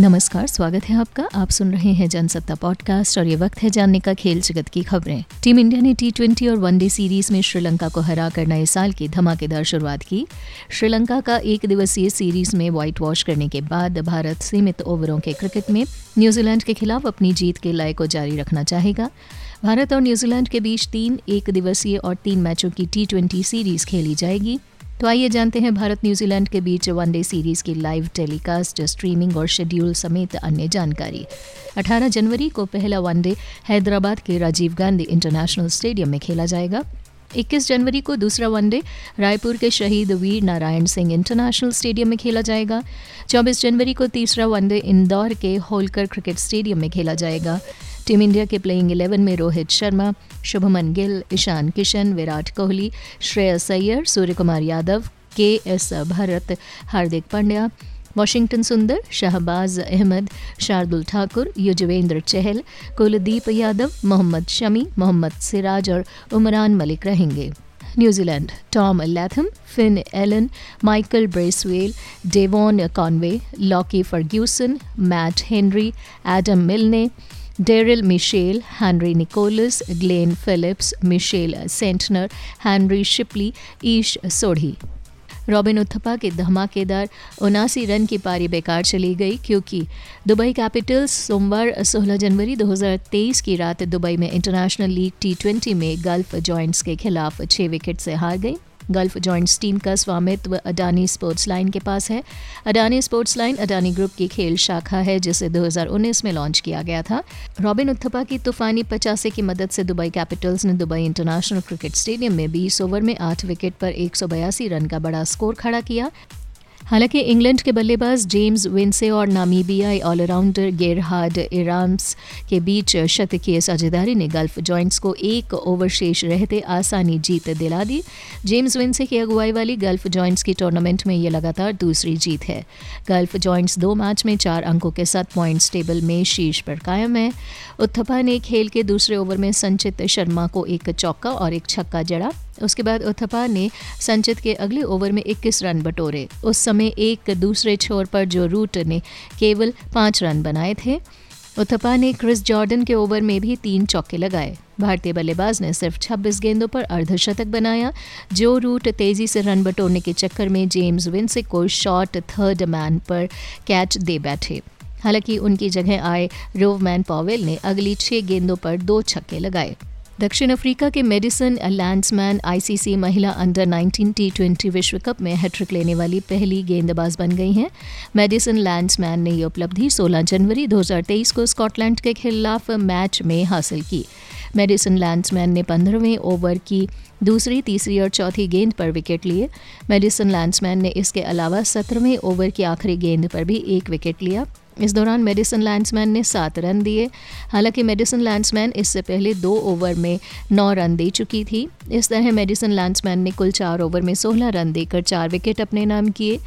नमस्कार, स्वागत है आपका। आप सुन रहे हैं जनसत्ता पॉडकास्ट और ये वक्त है जानने का खेल जगत की खबरें। टीम इंडिया ने टी ट्वेंटी और वनडे सीरीज़ में श्रीलंका को हरा कर नए साल की धमाकेदार शुरुआत की। श्रीलंका का एक दिवसीय सीरीज़ में व्हाइट वॉश करने के बाद भारत सीमित ओवरों के क्रिकेट में न्यूजीलैंड के खिलाफ अपनी जीत के लय को जारी रखना चाहेगा। भारत और न्यूजीलैंड के बीच तीन एक दिवसीय और तीन मैचों की टी सीरीज़ खेली जाएगी। तो आइए जानते हैं भारत न्यूजीलैंड के बीच वनडे सीरीज़ की लाइव टेलीकास्ट स्ट्रीमिंग और शेड्यूल समेत अन्य जानकारी। 18 जनवरी को पहला वनडे हैदराबाद के राजीव गांधी इंटरनेशनल स्टेडियम में खेला जाएगा। 21 जनवरी को दूसरा वनडे रायपुर के शहीद वीर नारायण सिंह इंटरनेशनल स्टेडियम में खेला जाएगा। 24 जनवरी को तीसरा वनडे इंदौर के होलकर क्रिकेट स्टेडियम में खेला जाएगा। टीम इंडिया के प्लेइंग इलेवन में Rohit Sharma, Shubman Gill, Ishan Kishan, Virat Kohli, Shreyas Iyer Surya Kumar Yadav, K S Bharat, Hardik Pandya, Washington Sundar, Shahbaz Ahmed, Shardul Thakur, Yuzvendra Chahal, Kuldeep Yadav, Mohammed Shami, Mohammad Siraj और उमरान मलिक रहेंगे। New Zealand, Tom Latham, Finn Allen, Michael Bracewell, Devon Conway, Lockie Ferguson, Matt Henry, Adam Milne Daryl Mitchell Henry Nicholls Glenn Phillips Mitchell Santner Henry Shipley Ish Sodhi Robin Uthappa के धमाकेदार उनासी run की पारी बेकार चली गई क्योंकि Dubai Capitals सोमवार 16 जनवरी 2023 की रात दुबई में इंटरनेशनल लीग टी ट्वेंटी में गल्फ जॉइंट्स के खिलाफ छः विकेट से हार गई। गल्फ जॉइंट्स टीम का स्वामित्व अडानी स्पोर्ट्स लाइन के पास है। Adani sports line, Adani group की खेल शाखा है, जिसे 2019 में लॉन्च किया गया था। रॉबिन उत्थपा की तूफानी पचासे की मदद से दुबई कैपिटल्स ने दुबई इंटरनेशनल क्रिकेट स्टेडियम में 20 ओवर में आठ विकेट पर एक सौ बयासी रन का बड़ा स्कोर खड़ा किया। हालाँकि इंग्लैंड के बल्लेबाज जेम्स विंसे और नामीबियाई ऑलराउंडर गेरहार्ड इराम्स के बीच शतकीय साझेदारी ने गल्फ जॉइंट्स को एक ओवर शेष रहते आसानी जीत दिला दी। जेम्स विंसे की अगुवाई वाली गल्फ जॉइंट्स की टूर्नामेंट में ये लगातार दूसरी जीत है। गल्फ जॉइंट्स दो मैच में चार अंकों के साथ पॉइंट्स टेबल में शीर्ष पर कायम है। उत्थपा ने खेल के दूसरे ओवर में संचित शर्मा को एक चौका और एक छक्का जड़ा। उसके बाद उथपा ने संचित के अगले ओवर में 21 रन बटोरे। उस समय एक दूसरे छोर पर जो रूट ने केवल पाँच रन बनाए थे उथपा ने क्रिस जॉर्डन के ओवर में भी तीन चौके लगाए। भारतीय बल्लेबाज ने सिर्फ़ 26 गेंदों पर अर्धशतक बनाया, जो रूट तेज़ी से रन बटोरने के चक्कर में जेम्स विंसिक को शॉर्ट थर्ड मैन पर कैच दे बैठे। हालाँकि उनकी जगह आए रोवमैन पॉवेल ने अगली छह गेंदों पर दो छक्के लगाए। दक्षिण अफ्रीका के मेडिसन लैंड्समैन आईसीसी महिला अंडर 19 टी ट्वेंटी विश्व कप में हैट्रिक लेने वाली पहली गेंदबाज बन गई हैं। मेडिसन लैंड्समैन ने ये उपलब्धि 16 जनवरी 2023 को स्कॉटलैंड के खिलाफ मैच में हासिल की। मेडिसन लैंड्समैन ने पंद्रहवें ओवर की दूसरी, तीसरी और चौथी गेंद पर विकेट लिए। मेडिसन लैंड्समैन ने इसके अलावा सत्रहवें ओवर की आखिरी गेंद पर भी एक विकेट लिया। इस दौरान मेडिसन लैंड्समैन ने सात रन दिए। हालाँकि मेडिसन लैंड्समैन इससे पहले दो ओवर में नौ रन दे चुकी थी। इस तरह मेडिसन लैंड्समैन ने कुल चार ओवर में सोलह रन देकर चार विकेट अपने नाम किए।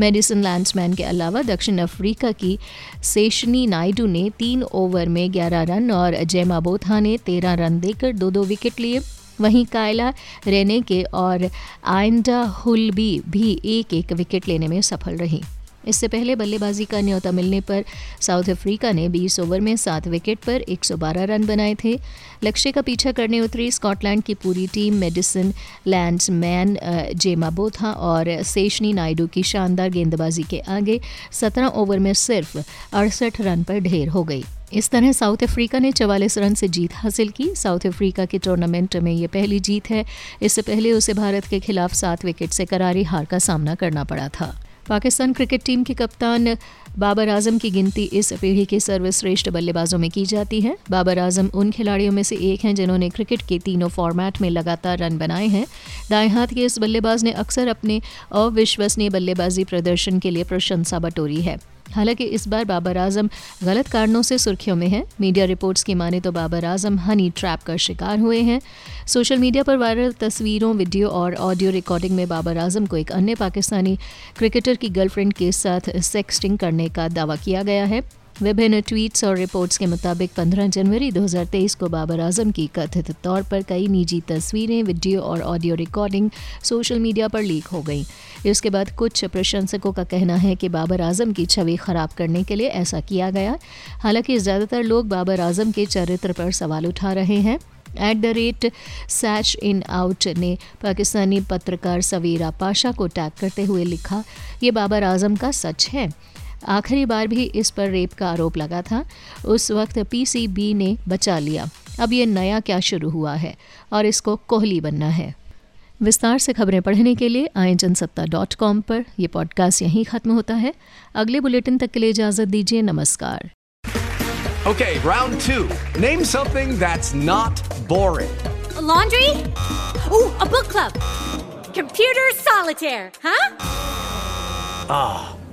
मेडिसन लैंड्समैन के अलावा दक्षिण अफ्रीका की सेशनी नायडू ने तीन ओवर में ग्यारह रन और जैमा बोथा ने तेरह रन देकर दो दो विकेट लिए। वहीं कायला रेने के और आइंडा हुलबी भी एक एक विकेट लेने में सफल रही। इससे पहले बल्लेबाजी का न्योता मिलने पर साउथ अफ्रीका ने 20 ओवर में सात विकेट पर 112 रन बनाए थे। लक्ष्य का पीछा करने उतरी स्कॉटलैंड की पूरी team Madison, Landsman Gemma Botha और सेशनी नायडू की शानदार गेंदबाजी के आगे 17 ओवर में सिर्फ़ अड़सठ रन पर ढेर हो गई। इस तरह साउथ अफ्रीका ने चवालीस रन से जीत हासिल की। साउथ अफ्रीका के टूर्नामेंट में ये पहली जीत है। इससे पहले उसे भारत के खिलाफ सात विकेट से करारी हार का सामना करना पड़ा था। पाकिस्तान क्रिकेट टीम के कप्तान बाबर आज़म की गिनती इस पीढ़ी के सर्वश्रेष्ठ बल्लेबाजों में की जाती है। बाबर आज़म उन खिलाड़ियों में से एक हैं जिन्होंने क्रिकेट के तीनों फॉर्मेट में लगातार रन बनाए हैं। दाएँ हाथ के इस बल्लेबाज ने अक्सर अपने अविश्वसनीय बल्लेबाजी प्रदर्शन के लिए प्रशंसा बटोरी है। हालाँकि इस बार बाबर आज़म गलत कारणों से सुर्खियों में हैं। मीडिया रिपोर्ट्स की माने तो बाबर आज़म हनी ट्रैप का शिकार हुए हैं। सोशल मीडिया पर वायरल तस्वीरों, वीडियो और ऑडियो रिकॉर्डिंग में बाबर आज़म को एक अन्य पाकिस्तानी क्रिकेटर की गर्लफ्रेंड के साथ सेक्सटिंग करने का दावा किया गया है। विभिन्न ट्वीट्स और रिपोर्ट्स के मुताबिक 15 जनवरी 2023 को बाबर आज़म की कथित तौर पर कई निजी तस्वीरें वीडियो और ऑडियो रिकॉर्डिंग सोशल मीडिया पर लीक हो गई। इसके बाद कुछ प्रशंसकों का कहना है कि बाबर आज़म की छवि खराब करने के लिए ऐसा किया गया। हालाँकि ज़्यादातर लोग बाबर आज़म के चरित्र पर सवाल उठा रहे हैं। एट द रेट सैच इन आउट ने पाकिस्तानी पत्रकार सवेरा पाशा को टैग करते हुए लिखा, ये बाबर आज़म का सच है। आखिरी बार भी इस पर रेप का आरोप लगा था उस वक्त पीसीबी ने बचा लिया अब ये नया क्या शुरू हुआ है और इसको कोहली बनना है विस्तार से खबरें पढ़ने के लिए आए जनसत्ता डॉट कॉम पर यह पॉडकास्ट यहीं खत्म होता है अगले बुलेटिन तक के लिए इजाज़त दीजिए नमस्कार Okay, round two. Name something that's not boring. A laundry? Ooh, a book club. Computer solitaire, huh?